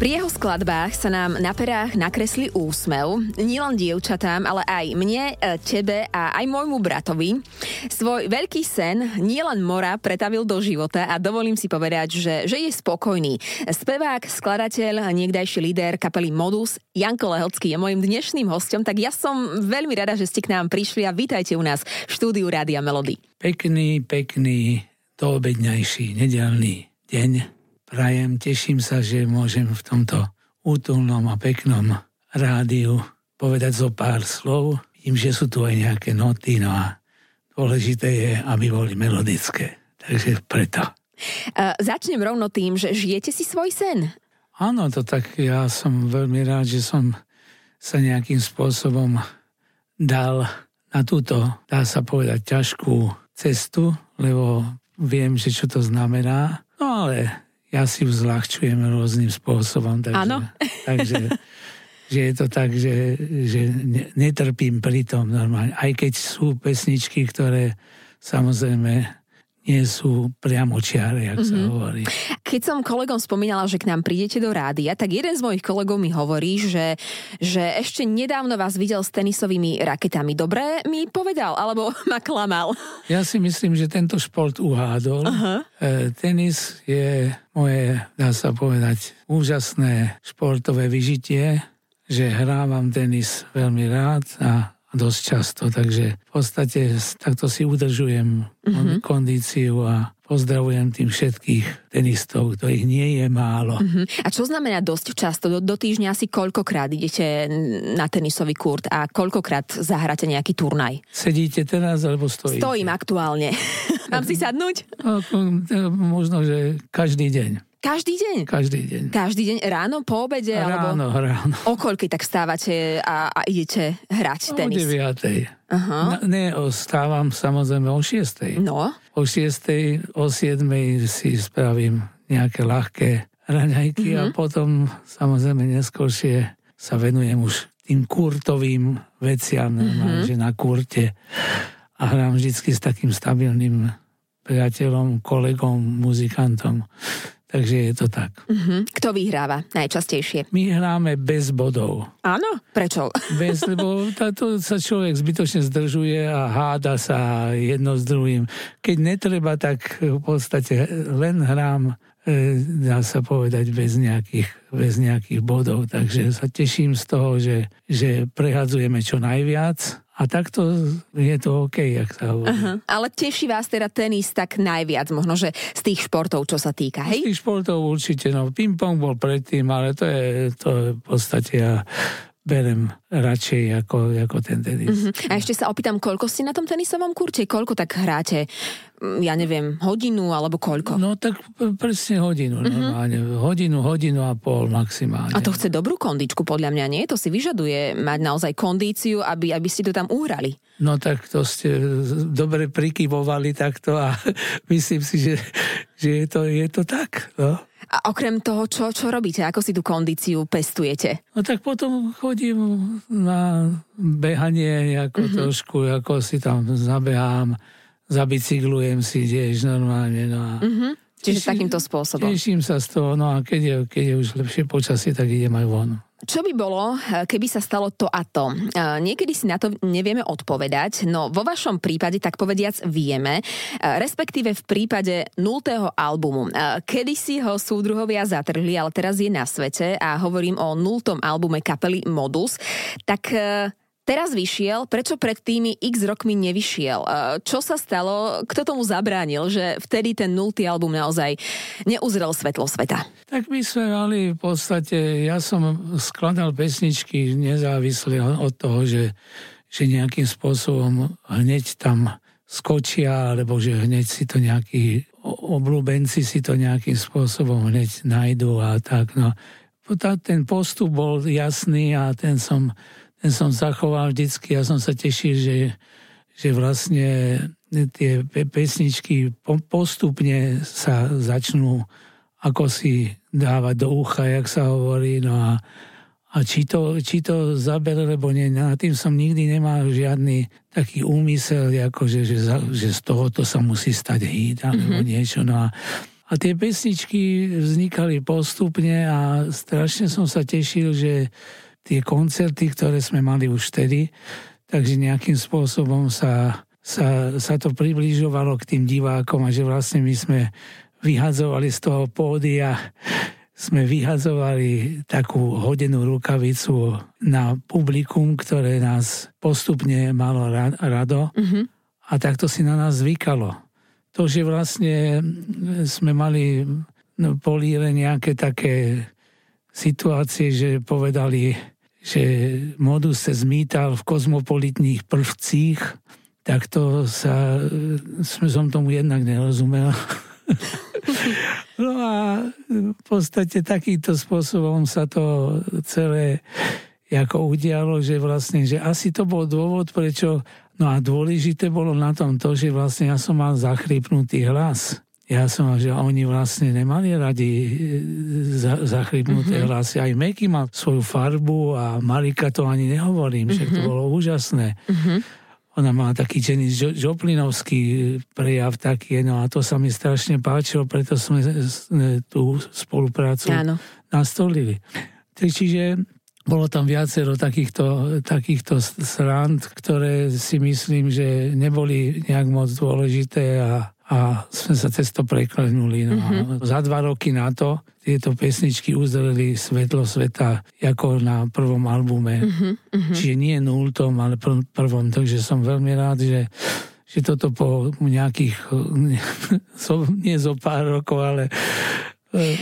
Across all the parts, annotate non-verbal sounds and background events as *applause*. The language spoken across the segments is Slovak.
Pri jeho skladbách sa nám na perách nakresli úsmev, nielen dievčatám, ale aj mne, e, tebe a aj môjmu bratovi. Svoj veľký sen nielen Mora pretavil do života a dovolím si povedať, že, že je spokojný. Spevák, skladateľ, niekdajší líder kapely Modus, Janko Lehocký je môjim dnešným hostom, tak ja som veľmi rada, že ste k nám prišli a vítajte u nás v štúdiu Rádia Melody. Pekný, pekný, doobedňajší nedelný deň prajem, teším sa, že môžem v tomto útulnom a peknom rádiu povedať zo pár slov. Vidím, že sú tu aj nejaké noty, no a dôležité je, aby boli melodické. Takže preto. Uh, začnem rovno tým, že žijete si svoj sen. Áno, to tak ja som veľmi rád, že som sa nejakým spôsobom dal na túto, dá sa povedať, ťažkú cestu, lebo viem, že čo to znamená. No ale ja si ju zľahčujem rôznym spôsobom. Takže, Áno. *laughs* takže že je to tak, že, že netrpím pri tom normálne. Aj keď sú pesničky, ktoré samozrejme nie sú priamočiare, jak mm-hmm. sa mhm. hovorí. Keď som kolegom spomínala, že k nám prídete do rádia, tak jeden z mojich kolegov mi hovorí, že, že ešte nedávno vás videl s tenisovými raketami. Dobre mi povedal, alebo *laughs* ma klamal? Ja si myslím, že tento šport uhádol. Uh-huh. E, tenis je moje, dá sa povedať, úžasné športové vyžitie, že hrávam tenis veľmi rád a dosť často, takže v podstate takto si udržujem mm-hmm. kondíciu a pozdravujem tým všetkých tenistov, ktorých nie je málo. Mm-hmm. A čo znamená dosť často? Do, do týždňa asi koľkokrát idete na tenisový kurt a koľkokrát zahráte nejaký turnaj? Sedíte teraz alebo stojíte? Stojím aktuálne. *laughs* Mám si sadnúť? No, možno, že každý deň. Každý deň? Každý deň. Každý deň? Ráno, po obede? Ráno, alebo... ráno. O koľky tak stávate a, a idete hrať tenis? O 9. Aha. Ne, stávam samozrejme o 6. No. O 6. o 7. si spravím nejaké ľahké raňajky uh-huh. a mhm. potom samozrejme neskôršie sa venujem už tým kurtovým veciam, uh-huh. že na kurte a hrám vždycky s takým stabilným priateľom, kolegom, muzikantom. Takže je to tak. Uh-huh. Kto vyhráva najčastejšie? My hráme bez bodov. Áno? Prečo? Bez, *laughs* lebo táto sa človek zbytočne zdržuje a háda sa jedno s druhým. Keď netreba, tak v podstate len hrám e, dá sa povedať, bez nejakých, bez nejakých bodov. Takže sa teším z toho, že, že prehadzujeme čo najviac a takto je to OK, jak sa hovorí. Uh-huh. Ale teší vás teda tenis tak najviac, možno, že z tých športov, čo sa týka, hej? Z tých športov určite, no ping-pong bol predtým, ale to je, to je v podstate ja berem radšej ako, ako ten tenis. Uh-huh. A ešte sa opýtam, koľko si na tom tenisovom kurte? Koľko tak hráte? Mm, ja neviem, hodinu alebo koľko? No tak presne hodinu uh-huh. normálne. Hodinu, hodinu a pol maximálne. A to chce dobrú kondičku podľa mňa, nie? To si vyžaduje mať naozaj kondíciu, aby, aby ste to tam uhrali. No tak to ste dobre prikyvovali takto a *laughs* myslím si, že, že je, to, je to tak. No. A okrem toho, čo, čo robíte? Ako si tú kondíciu pestujete? No tak potom chodím na behanie ako uh-huh. trošku, ako si tam zabehám zabicyklujem si tiež normálne. No a mm-hmm. Čiže teším, takýmto spôsobom. Teším sa z toho, no a keď je, keď je už lepšie počasie, tak idem aj von. Čo by bolo, keby sa stalo to a to? Niekedy si na to nevieme odpovedať, no vo vašom prípade tak povediac vieme, respektíve v prípade nultého albumu. Kedy si ho súdruhovia zatrhli, ale teraz je na svete a hovorím o nultom albume kapely Modus, tak Teraz vyšiel, prečo pred tými x rokmi nevyšiel? E, čo sa stalo? Kto tomu zabránil, že vtedy ten nultý album naozaj neuzrel svetlo sveta? Tak my sme mali v podstate, ja som skladal pesničky nezávisle od toho, že, že nejakým spôsobom hneď tam skočia, alebo že hneď si to nejakí obľúbenci si to nejakým spôsobom hneď nájdú a tak. No. Ten postup bol jasný a ten som som zachoval vždycky. Ja som sa tešil, že, že vlastne tie pesničky postupne sa začnú ako si dávať do ucha, jak sa hovorí. No a, a či to, či to zabere, lebo nie, na tým som nikdy nemal žiadny taký úmysel, ako že, že, že z tohoto sa musí stať hit alebo mm-hmm. niečo. No a, a tie pesničky vznikali postupne a strašne som sa tešil, že tie koncerty, ktoré sme mali už vtedy, takže nejakým spôsobom sa, sa, sa to približovalo k tým divákom a že vlastne my sme vyhadzovali z toho pódia sme vyhazovali takú hodenú rukavicu na publikum, ktoré nás postupne malo rado mm-hmm. a takto si na nás zvykalo. To, že vlastne sme mali no, políre nejaké také situácie, že povedali, že modus sa zmítal v kozmopolitných prvcích, tak to sa, som tomu jednak nerozumel. *laughs* No a v podstate takýmto spôsobom sa to celé ako udialo, že vlastne, že asi to bol dôvod, prečo, no a dôležité bolo na tom to, že vlastne ja som mal zachrypnutý hlas. Ja som, že oni vlastne nemali radi e, za, zachrypnuté mm-hmm. hlasy. Aj Meky mal svoju farbu a Marika to ani nehovorím, mm-hmm. že to bolo úžasné. Mm-hmm ona má taký Jenny Joplinovský prejav taký, no a to sa mi strašne páčilo, preto sme tú spoluprácu Áno. nastolili. Čiže bolo tam viacero takýchto, takýchto srand, ktoré si myslím, že neboli nejak moc dôležité a a sme sa cez to preklenuli. No. Mm-hmm. Za dva roky na to tieto pesničky uzreli svetlo sveta ako na prvom albume. Mm-hmm. Čiže nie nultom, ale pr- prvom. Takže som veľmi rád, že že toto po nejakých, *laughs* nie zo pár rokov, ale e,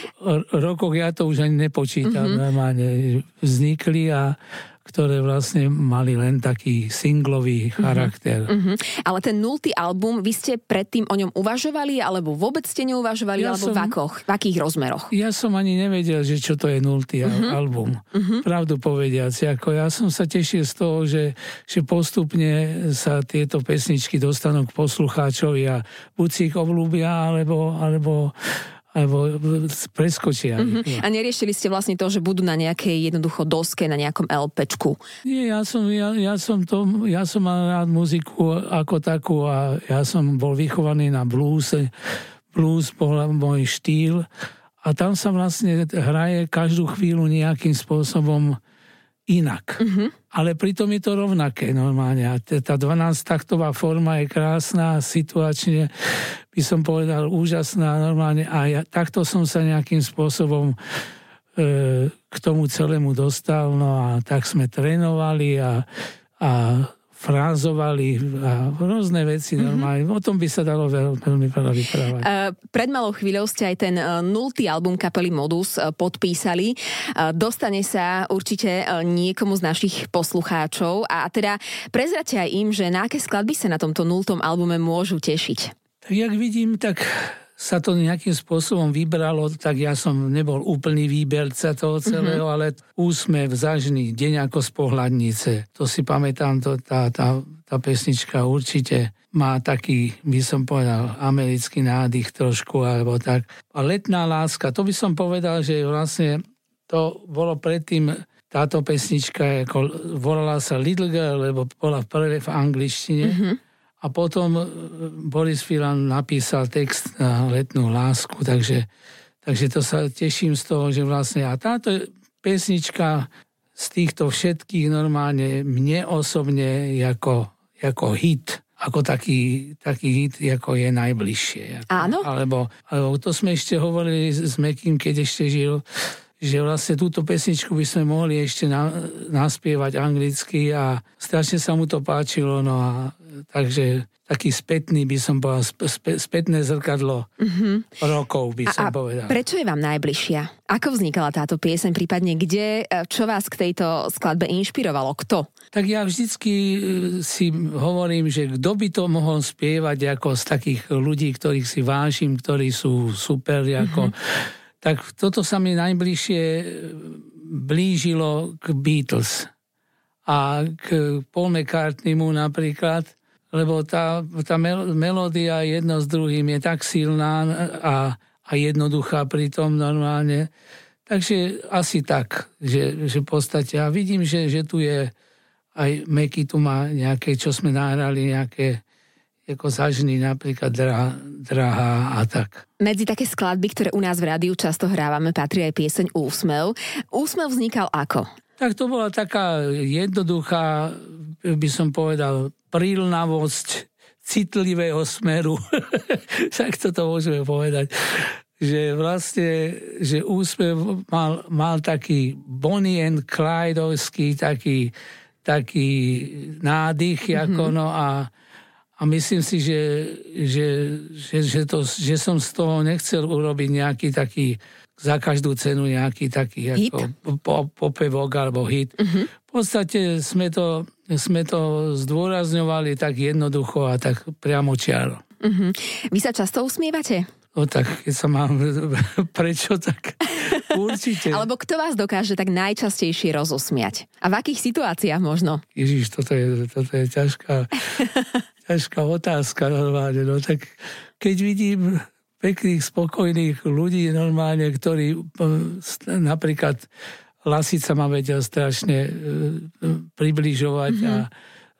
rokoch ja to už ani nepočítam mm-hmm. normálne, vznikli a ktoré vlastne mali len taký singlový mhm. charakter. Mm-hmm. Ale ten nultý album, vy ste predtým o ňom uvažovali, alebo vôbec ste neuvažovali, ja alebo som, v, akoch, v akých rozmeroch? Ja som ani nevedel, že čo to je nultý mm-hmm. album. Mm-hmm. Pravdu povediac. Ako ja som sa tešil z toho, že, že postupne sa tieto pesničky dostanú k poslucháčovi a buď si ich obľúbia, alebo, alebo alebo preskočia. Mm-hmm. A neriešili ste vlastne to, že budú na nejakej jednoducho doske, na nejakom LPčku? Nie, ja som, ja, ja som, to, ja som mal rád muziku ako takú a ja som bol vychovaný na bluese. Blues bol môj štýl a tam sa vlastne hraje každú chvíľu nejakým spôsobom inak. Mm-hmm. Ale pritom je to rovnaké normálne. A tá 12-taktová forma je krásna, situačne by som povedal úžasná normálne. A ja, takto som sa nejakým spôsobom e, k tomu celému dostal. No a tak sme trénovali a, a frázovali a rôzne veci mm-hmm. normálne. O tom by sa dalo veľ, veľmi veľa vyprávať. Uh, pred malou chvíľou ste aj ten uh, nultý album kapely Modus uh, podpísali. Uh, dostane sa určite uh, niekomu z našich poslucháčov a teda prezrate aj im, že na aké skladby sa na tomto nultom albume môžu tešiť. Tak jak vidím, tak sa to nejakým spôsobom vybralo, tak ja som nebol úplný výberca toho celého, mm-hmm. ale úsmev, zažný, deň ako z pohľadnice. To si pamätám, to, tá, tá, tá pesnička určite má taký, by som povedal, americký nádych trošku, alebo tak. A letná láska, to by som povedal, že vlastne to bolo predtým, táto pesnička, ako volala sa Little Girl, lebo bola v prvé v angličtine. Mm-hmm a potom e, Boris Filan napísal text na letnú lásku, takže, takže to sa teším z toho, že vlastne a táto pesnička z týchto všetkých normálne mne osobne ako, ako hit, ako taký, taký hit, ako je najbližšie. Áno? Alebo, alebo to sme ešte hovorili s Mekým, keď ešte žil, že vlastne túto pesničku by sme mohli ešte na, naspievať anglicky a strašne sa mu to páčilo, no a takže taký spätný by som povedal, spätné zrkadlo mm-hmm. rokov by som a, a povedal. prečo je vám najbližšia? Ako vznikala táto pieseň, prípadne kde, e, čo vás k tejto skladbe inšpirovalo? Kto? Tak ja vždycky e, si hovorím, že kto by to mohol spievať ako z takých ľudí, ktorých si vážim, ktorí sú super, ako mm-hmm tak toto sa mi najbližšie blížilo k Beatles a k Paul McCartneymu napríklad, lebo tá, tá melódia jedno s druhým je tak silná a, a jednoduchá pritom normálne, Takže asi tak, že, že v podstate, a vidím, že, že tu je aj Meky tu má nejaké, čo sme nahrali, nejaké ako zažný napríklad drahá, drahá a tak. Medzi také skladby, ktoré u nás v rádiu často hrávame, patrí aj pieseň Úsmev. Úsmev vznikal ako? Tak to bola taká jednoduchá, by som povedal, prílnavosť citlivého smeru. *laughs* tak toto môžeme povedať že vlastne, že úsmev mal, mal taký Bonnie and Clydeovský taký, taký nádych, mm-hmm. ako no a, a myslím si, že, že, že, že, to, že som z toho nechcel urobiť nejaký taký za každú cenu nejaký taký hit? ako po, popevok alebo hit. Uh-huh. V podstate sme to, sme to zdôrazňovali tak jednoducho a tak priamo čiaro. Uh-huh. Vy sa často usmievate? No tak, keď sa mám *laughs* prečo, tak *laughs* určite. Alebo kto vás dokáže tak najčastejšie rozosmiať? A v akých situáciách možno? Ježiš, toto je, toto je ťažká, *laughs* ťažká otázka normálne. No tak keď vidím pekných, spokojných ľudí normálne, ktorí napríklad Lasica ma vedel strašne e, približovať, mm-hmm. a,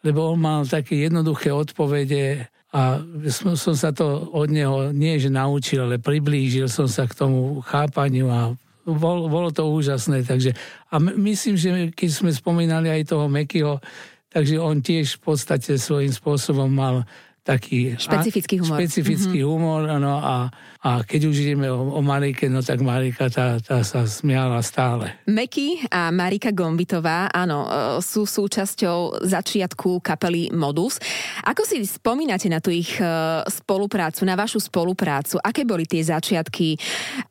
lebo on mal také jednoduché odpovede a som, som sa to od neho nie že naučil, ale priblížil som sa k tomu chápaniu a bol, bolo to úžasné. Takže, a myslím, že keď sme spomínali aj toho Mekyho, takže on tiež v podstate svojím spôsobom mal taký špecifický humor, špecifický mm-hmm. humor ano, a, a keď už ideme o, o Marike, no tak Marika tá, tá sa smiala stále. Meky a Marika Gombitová, áno, e, sú súčasťou začiatku kapely Modus. Ako si spomínate na tú ich e, spoluprácu, na vašu spoluprácu? Aké boli tie začiatky?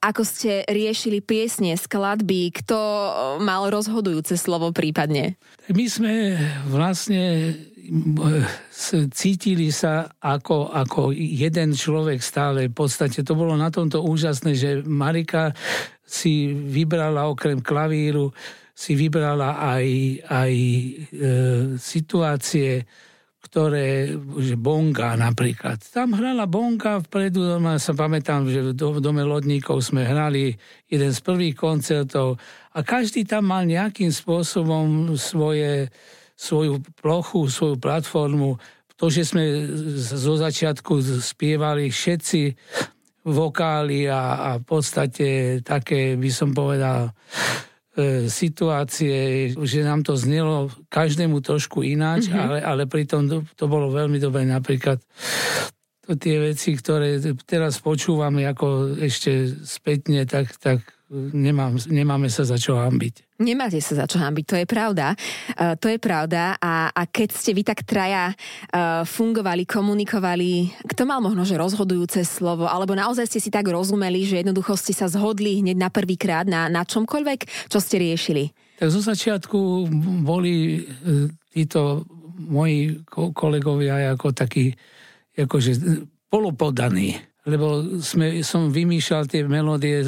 Ako ste riešili piesne, skladby? Kto mal rozhodujúce slovo prípadne? My sme vlastne cítili sa ako, ako jeden človek stále. V podstate to bolo na tomto úžasné, že Marika si vybrala okrem klavíru, si vybrala aj, aj e, situácie, ktoré, že bonga napríklad. Tam hrala bonga vpredu, ja sa pamätám, že v Dome lodníkov sme hrali jeden z prvých koncertov a každý tam mal nejakým spôsobom svoje, svoju plochu, svoju platformu. To, že sme zo začiatku spievali všetci vokály a, a v podstate také, by som povedal, e, situácie, že nám to znelo každému trošku ináč, mm-hmm. ale, ale pritom to, to bolo veľmi dobré. Napríklad tie veci, ktoré teraz počúvame ako ešte spätne, tak, tak nemám, nemáme sa za čo hambiť. Nemáte sa za čo hambiť, to je pravda. Uh, to je pravda a, a keď ste vy tak traja uh, fungovali, komunikovali, kto mal možno, že rozhodujúce slovo, alebo naozaj ste si tak rozumeli, že jednoducho ste sa zhodli hneď na prvý krát na, na čomkoľvek, čo ste riešili? Tak zo začiatku boli e, títo moji kolegovia ako takí, akože polopodaní lebo sme, som vymýšľal tie melódie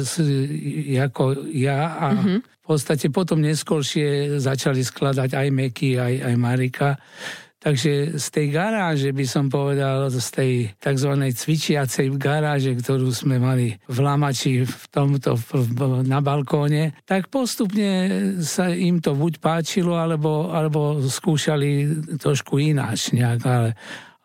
ako ja a mm-hmm. v podstate potom neskôršie začali skladať aj Meky, aj, aj Marika. Takže z tej garáže by som povedal, z tej tzv. cvičiacej garáže, ktorú sme mali v Lamači v tomto na balkóne, tak postupne sa im to buď páčilo, alebo, alebo skúšali trošku ináč nejak, ale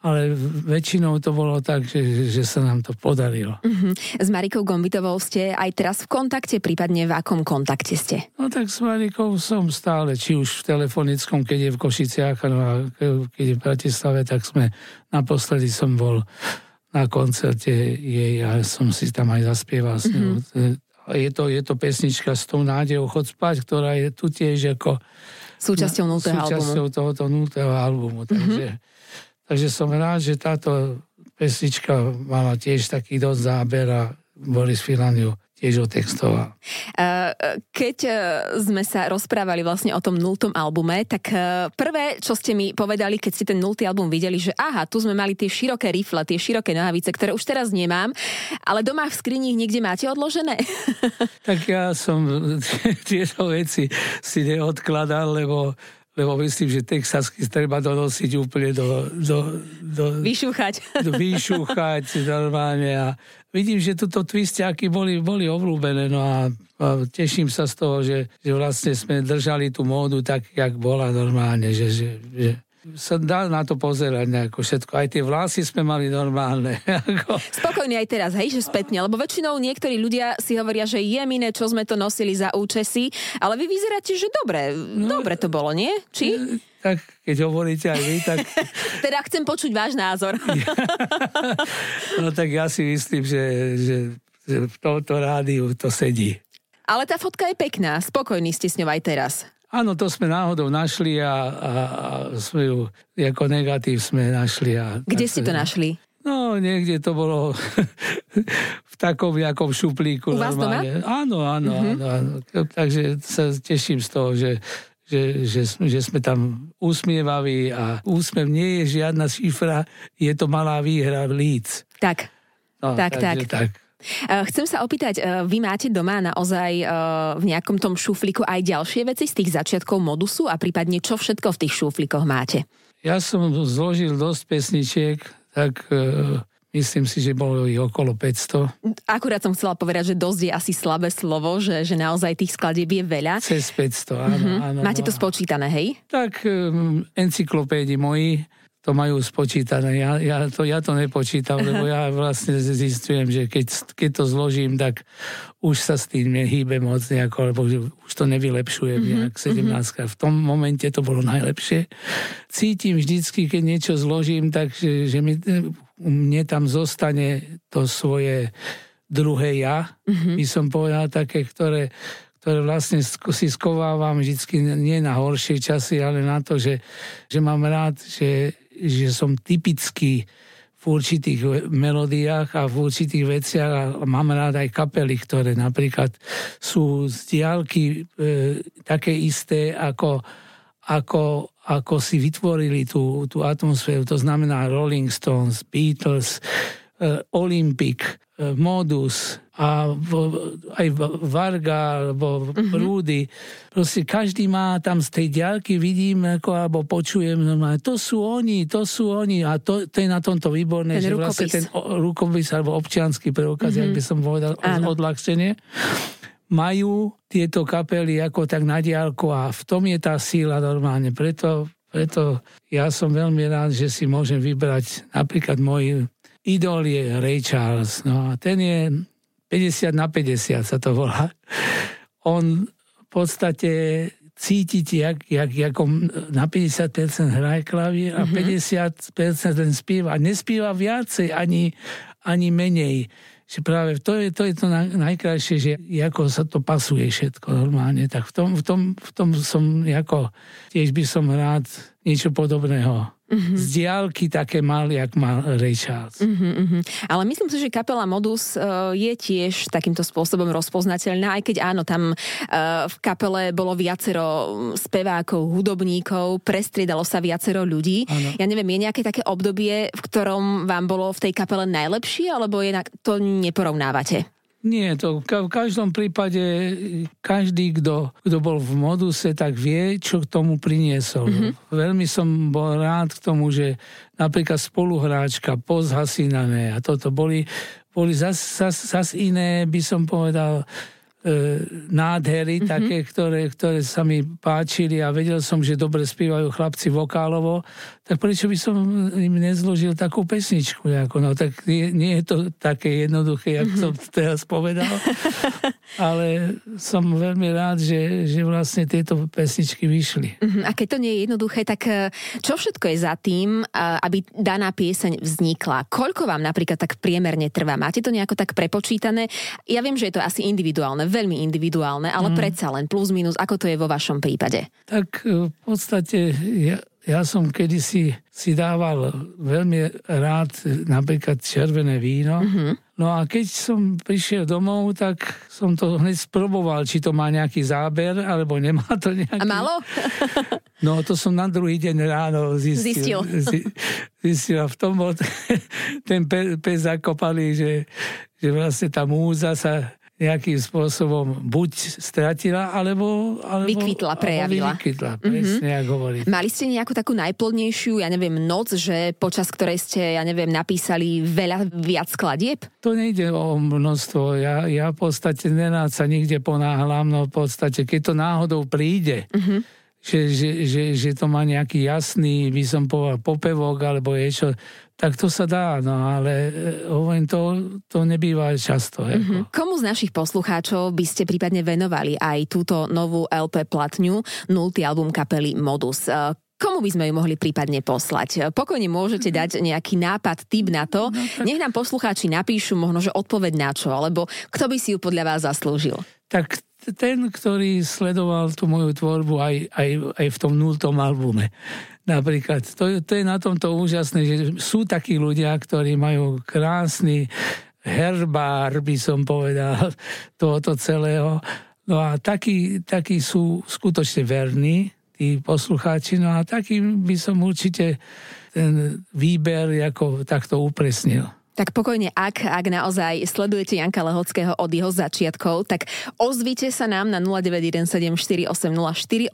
ale väčšinou to bolo tak, že, že sa nám to podarilo. Uh-huh. S Marikou Gombitovou ste aj teraz v kontakte, prípadne v akom kontakte ste? No tak s Marikou som stále, či už v telefonickom, keď je v Košiciach, no a keď je v Bratislave, tak sme, naposledy som bol na koncerte jej a som si tam aj zaspieval s ňou. Uh-huh. Je to, je to pesnička s tou nádejou Chod spať, ktorá je tu tiež ako súčasťou nultého albumu. Súčasťou tohoto nultého albumu. Takže uh-huh. Takže som rád, že táto pesnička mala tiež taký dosť záber a Boris Filan ju tiež otextoval. Keď e, sme sa rozprávali vlastne o tom nultom albume, tak e, prvé, čo ste mi povedali, keď ste ten nultý album videli, že aha, tu sme mali tie široké rifle, tie široké nohavice, ktoré už teraz nemám, ale doma v skrini niekde máte odložené? *laughs* Tak ja som *laughs* tieto veci si neodkladal, lebo lebo myslím, že texasky treba donosiť úplne do... do, do vyšúchať. Do, vyšúchať normálne a vidím, že tuto twistiaky boli, boli obľúbené, no a, a teším sa z toho, že, že vlastne sme držali tú módu tak, jak bola normálne, že, že, že sa dá na to pozerať nejako všetko. Aj tie vlasy sme mali normálne. *laughs* Spokojný aj teraz, hej, že spätne, lebo väčšinou niektorí ľudia si hovoria, že je miné, čo sme to nosili za účesy, ale vy vyzeráte, že dobre, no, dobre to bolo, nie? Či? E, tak keď hovoríte aj vy, tak... *laughs* teda chcem počuť váš názor. *laughs* no tak ja si myslím, že, že, že v tomto rádiu to sedí. Ale tá fotka je pekná, spokojní ste s ňou aj teraz. Áno, to sme náhodou našli a, a, a sme ju, ako negatív sme našli. A, Kde ste to našli? No, niekde to bolo *laughs* v takom nejakom šuplíku. U vás normálne. doma? Áno, áno, uh-huh. áno, áno. Takže sa teším z toho, že, že, že, že sme tam usmievaví a úsmev nie je žiadna šifra, je to malá výhra v líc. Tak, no, tak, tak. tak. Eh, chcem sa opýtať, eh, vy máte doma naozaj eh, v nejakom tom šuflíku aj ďalšie veci z tých začiatkov modusu a prípadne čo všetko v tých šuflíkoch máte? Ja som zložil dosť pesničiek, tak Myslím si, že bolo ich okolo 500. Akurát som chcela povedať, že dosť je asi slabé slovo, že, že naozaj tých skladieb je veľa. Cez 500, áno. Mm-hmm. áno Máte to spočítané, hej? Tak um, encyklopédii moji to majú spočítané. Ja, ja, to, ja to nepočítam, lebo *laughs* ja vlastne zistujem, že keď, keď to zložím, tak už sa s tým nehýbe moc nejako, lebo už to nevylepšujem mm-hmm. nejak 17 mm-hmm. V tom momente to bolo najlepšie. Cítim vždycky, keď niečo zložím, tak že, že mi, mne tam zostane to svoje druhé ja, mm-hmm. by som povedal také, ktoré ktoré vlastne si skovávam vždycky nie na horšie časy, ale na to, že, že mám rád, že, že som typický v určitých melódiách a v určitých veciach a mám rád aj kapely, ktoré napríklad sú z diálky e, také isté ako, ako, ako si vytvorili tú, tú atmosféru. To znamená Rolling Stones, Beatles, Olympic, e, Modus, a aj Varga alebo. Prúdy. Proste každý má tam z tej diaľky, vidím ako, alebo počujem normálne, to sú oni, to sú oni a to, to je na tomto výborné, ten že rukopis. vlastne ten rukopis alebo občianský preukaz, uh-huh. jak by som povedal, Áno. odľahčenie majú tieto kapely ako tak na diálku a v tom je tá síla normálne. Preto, preto ja som veľmi rád, že si môžem vybrať napríklad môj idol je Ray Charles. No a ten je 50 na 50 sa to volá. On v podstate cítiť, jak, jak, jak na 50% hraje klavír a mm-hmm. 50% len spíva. A nespíva viacej ani, ani menej. Že práve to je to, je to najkrajšie, že ako sa to pasuje všetko normálne. Tak v tom, v tom, v tom som ako, tiež by som rád niečo podobného Mm-hmm. Z diálky také mal, jak mal Ray Charles. Mm-hmm. Ale myslím si, že kapela Modus uh, je tiež takýmto spôsobom rozpoznateľná, aj keď áno, tam uh, v kapele bolo viacero spevákov, hudobníkov, prestriedalo sa viacero ľudí. Ano. Ja neviem, je nejaké také obdobie, v ktorom vám bolo v tej kapele najlepšie, alebo je na, to neporovnávate? Nie, to v každom prípade každý, kto, kto bol v moduse, tak vie, čo k tomu priniesol. Mm-hmm. Veľmi som bol rád k tomu, že napríklad spoluhráčka, pozhasinané a toto boli, boli zas, zas, zas iné, by som povedal, e, nádhery mm-hmm. také, ktoré, ktoré sa mi páčili a vedel som, že dobre spievajú chlapci vokálovo, tak prečo by som im nezložil takú pesničku? Ako, no, tak nie, nie je to také jednoduché, ako mm-hmm. som teraz povedal, *laughs* ale som veľmi rád, že, že vlastne tieto pesničky vyšli. Mm-hmm. A keď to nie je jednoduché, tak e, čo všetko je za tým, aby daná pieseň vznikla? Koľko vám napríklad tak priemerne trvá? Máte to nejako tak prepočítané? Ja viem, že je to asi individuálne, veľmi individuálne, ale mm. predsa len plus minus, ako to je vo vašom prípade? Tak e, v podstate ja, ja som kedysi si dával veľmi rád napríklad červené víno. Mm-hmm. No a keď som prišiel domov, tak som to hneď sproboval, či to má nejaký záber, alebo nemá to nejaký. A malo? *laughs* no to som na druhý deň ráno zistil. Zistil. zistil a v tom bol *laughs* ten pes zakopaný, že, že vlastne tá múza sa nejakým spôsobom buď stratila, alebo... alebo vykvitla, prejavila. Alebo vykvitla, presne, mm-hmm. ako hovorí. Mali ste nejakú takú najplodnejšiu, ja neviem, noc, že počas ktorej ste, ja neviem, napísali veľa viac skladieb? To nejde o množstvo. Ja, ja v podstate nenád sa nikde ponáhľam, no v podstate, keď to náhodou príde, mm-hmm. že, že, že, že to má nejaký jasný, by som povedal, popevok, alebo je čo, tak to sa dá, no ale e, hovorím, to, to nebýva často. Mm-hmm. Komu z našich poslucháčov by ste prípadne venovali aj túto novú LP platňu, nultý album kapely Modus? E, komu by sme ju mohli prípadne poslať? Pokojne môžete dať nejaký nápad, typ na to. No, tak... Nech nám poslucháči napíšu možno, že odpoveď na čo, alebo kto by si ju podľa vás zaslúžil? Tak ten, ktorý sledoval tú moju tvorbu aj, aj, aj v tom nultom albume. Napríklad, to, to je na tomto úžasné, že sú takí ľudia, ktorí majú krásny herbár, by som povedal, *laughs* tohoto celého. No a takí, takí sú skutočne verní, tí poslucháči, no a takým by som určite ten výber ako takto upresnil. Tak pokojne, ak, ak naozaj sledujete Janka Lehockého od jeho začiatkov, tak ozvite sa nám na 0917480480,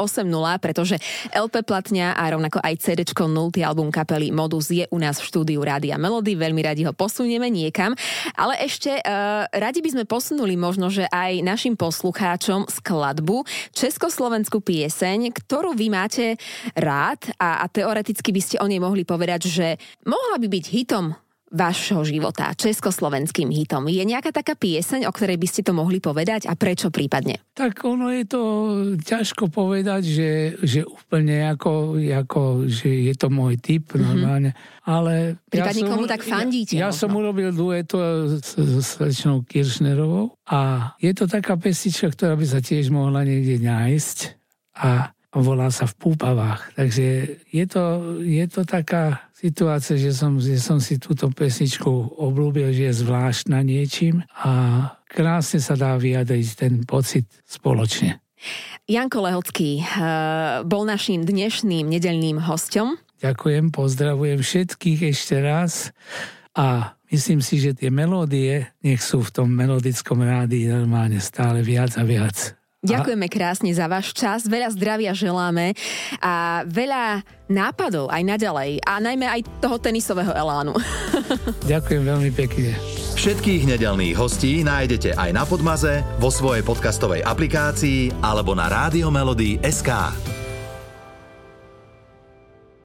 pretože LP platňa a rovnako aj CD 0. album kapely Modus je u nás v štúdiu Rádia Melody. Veľmi radi ho posunieme niekam. Ale ešte uh, radi by sme posunuli možno, že aj našim poslucháčom skladbu, československú pieseň, ktorú vy máte rád a, a teoreticky by ste o nej mohli povedať, že mohla by byť hitom vášho života, československým hitom. Je nejaká taká pieseň, o ktorej by ste to mohli povedať a prečo prípadne? Tak ono je to ťažko povedať, že, že úplne ako, ako že je to môj typ mm-hmm. normálne, ale... Prípadne ja komu tak fandíte? Ja, ja som urobil dueto s, s slečnou Kiršnerovou a je to taká pesička, ktorá by sa tiež mohla niekde nájsť a volá sa v Púpavách. Takže je to, je to taká situácia, že som, že som si túto pesničku oblúbil, že je zvláštna niečím a krásne sa dá vyjadriť ten pocit spoločne. Janko Lehocký uh, bol našim dnešným nedelným hostom. Ďakujem, pozdravujem všetkých ešte raz a myslím si, že tie melódie nech sú v tom melodickom rádi normálne stále viac a viac Ďakujeme krásne za váš čas, veľa zdravia želáme a veľa nápadov aj naďalej a najmä aj toho tenisového elánu. *laughs* Ďakujem veľmi pekne. Všetkých nedelných hostí nájdete aj na Podmaze, vo svojej podcastovej aplikácii alebo na SK.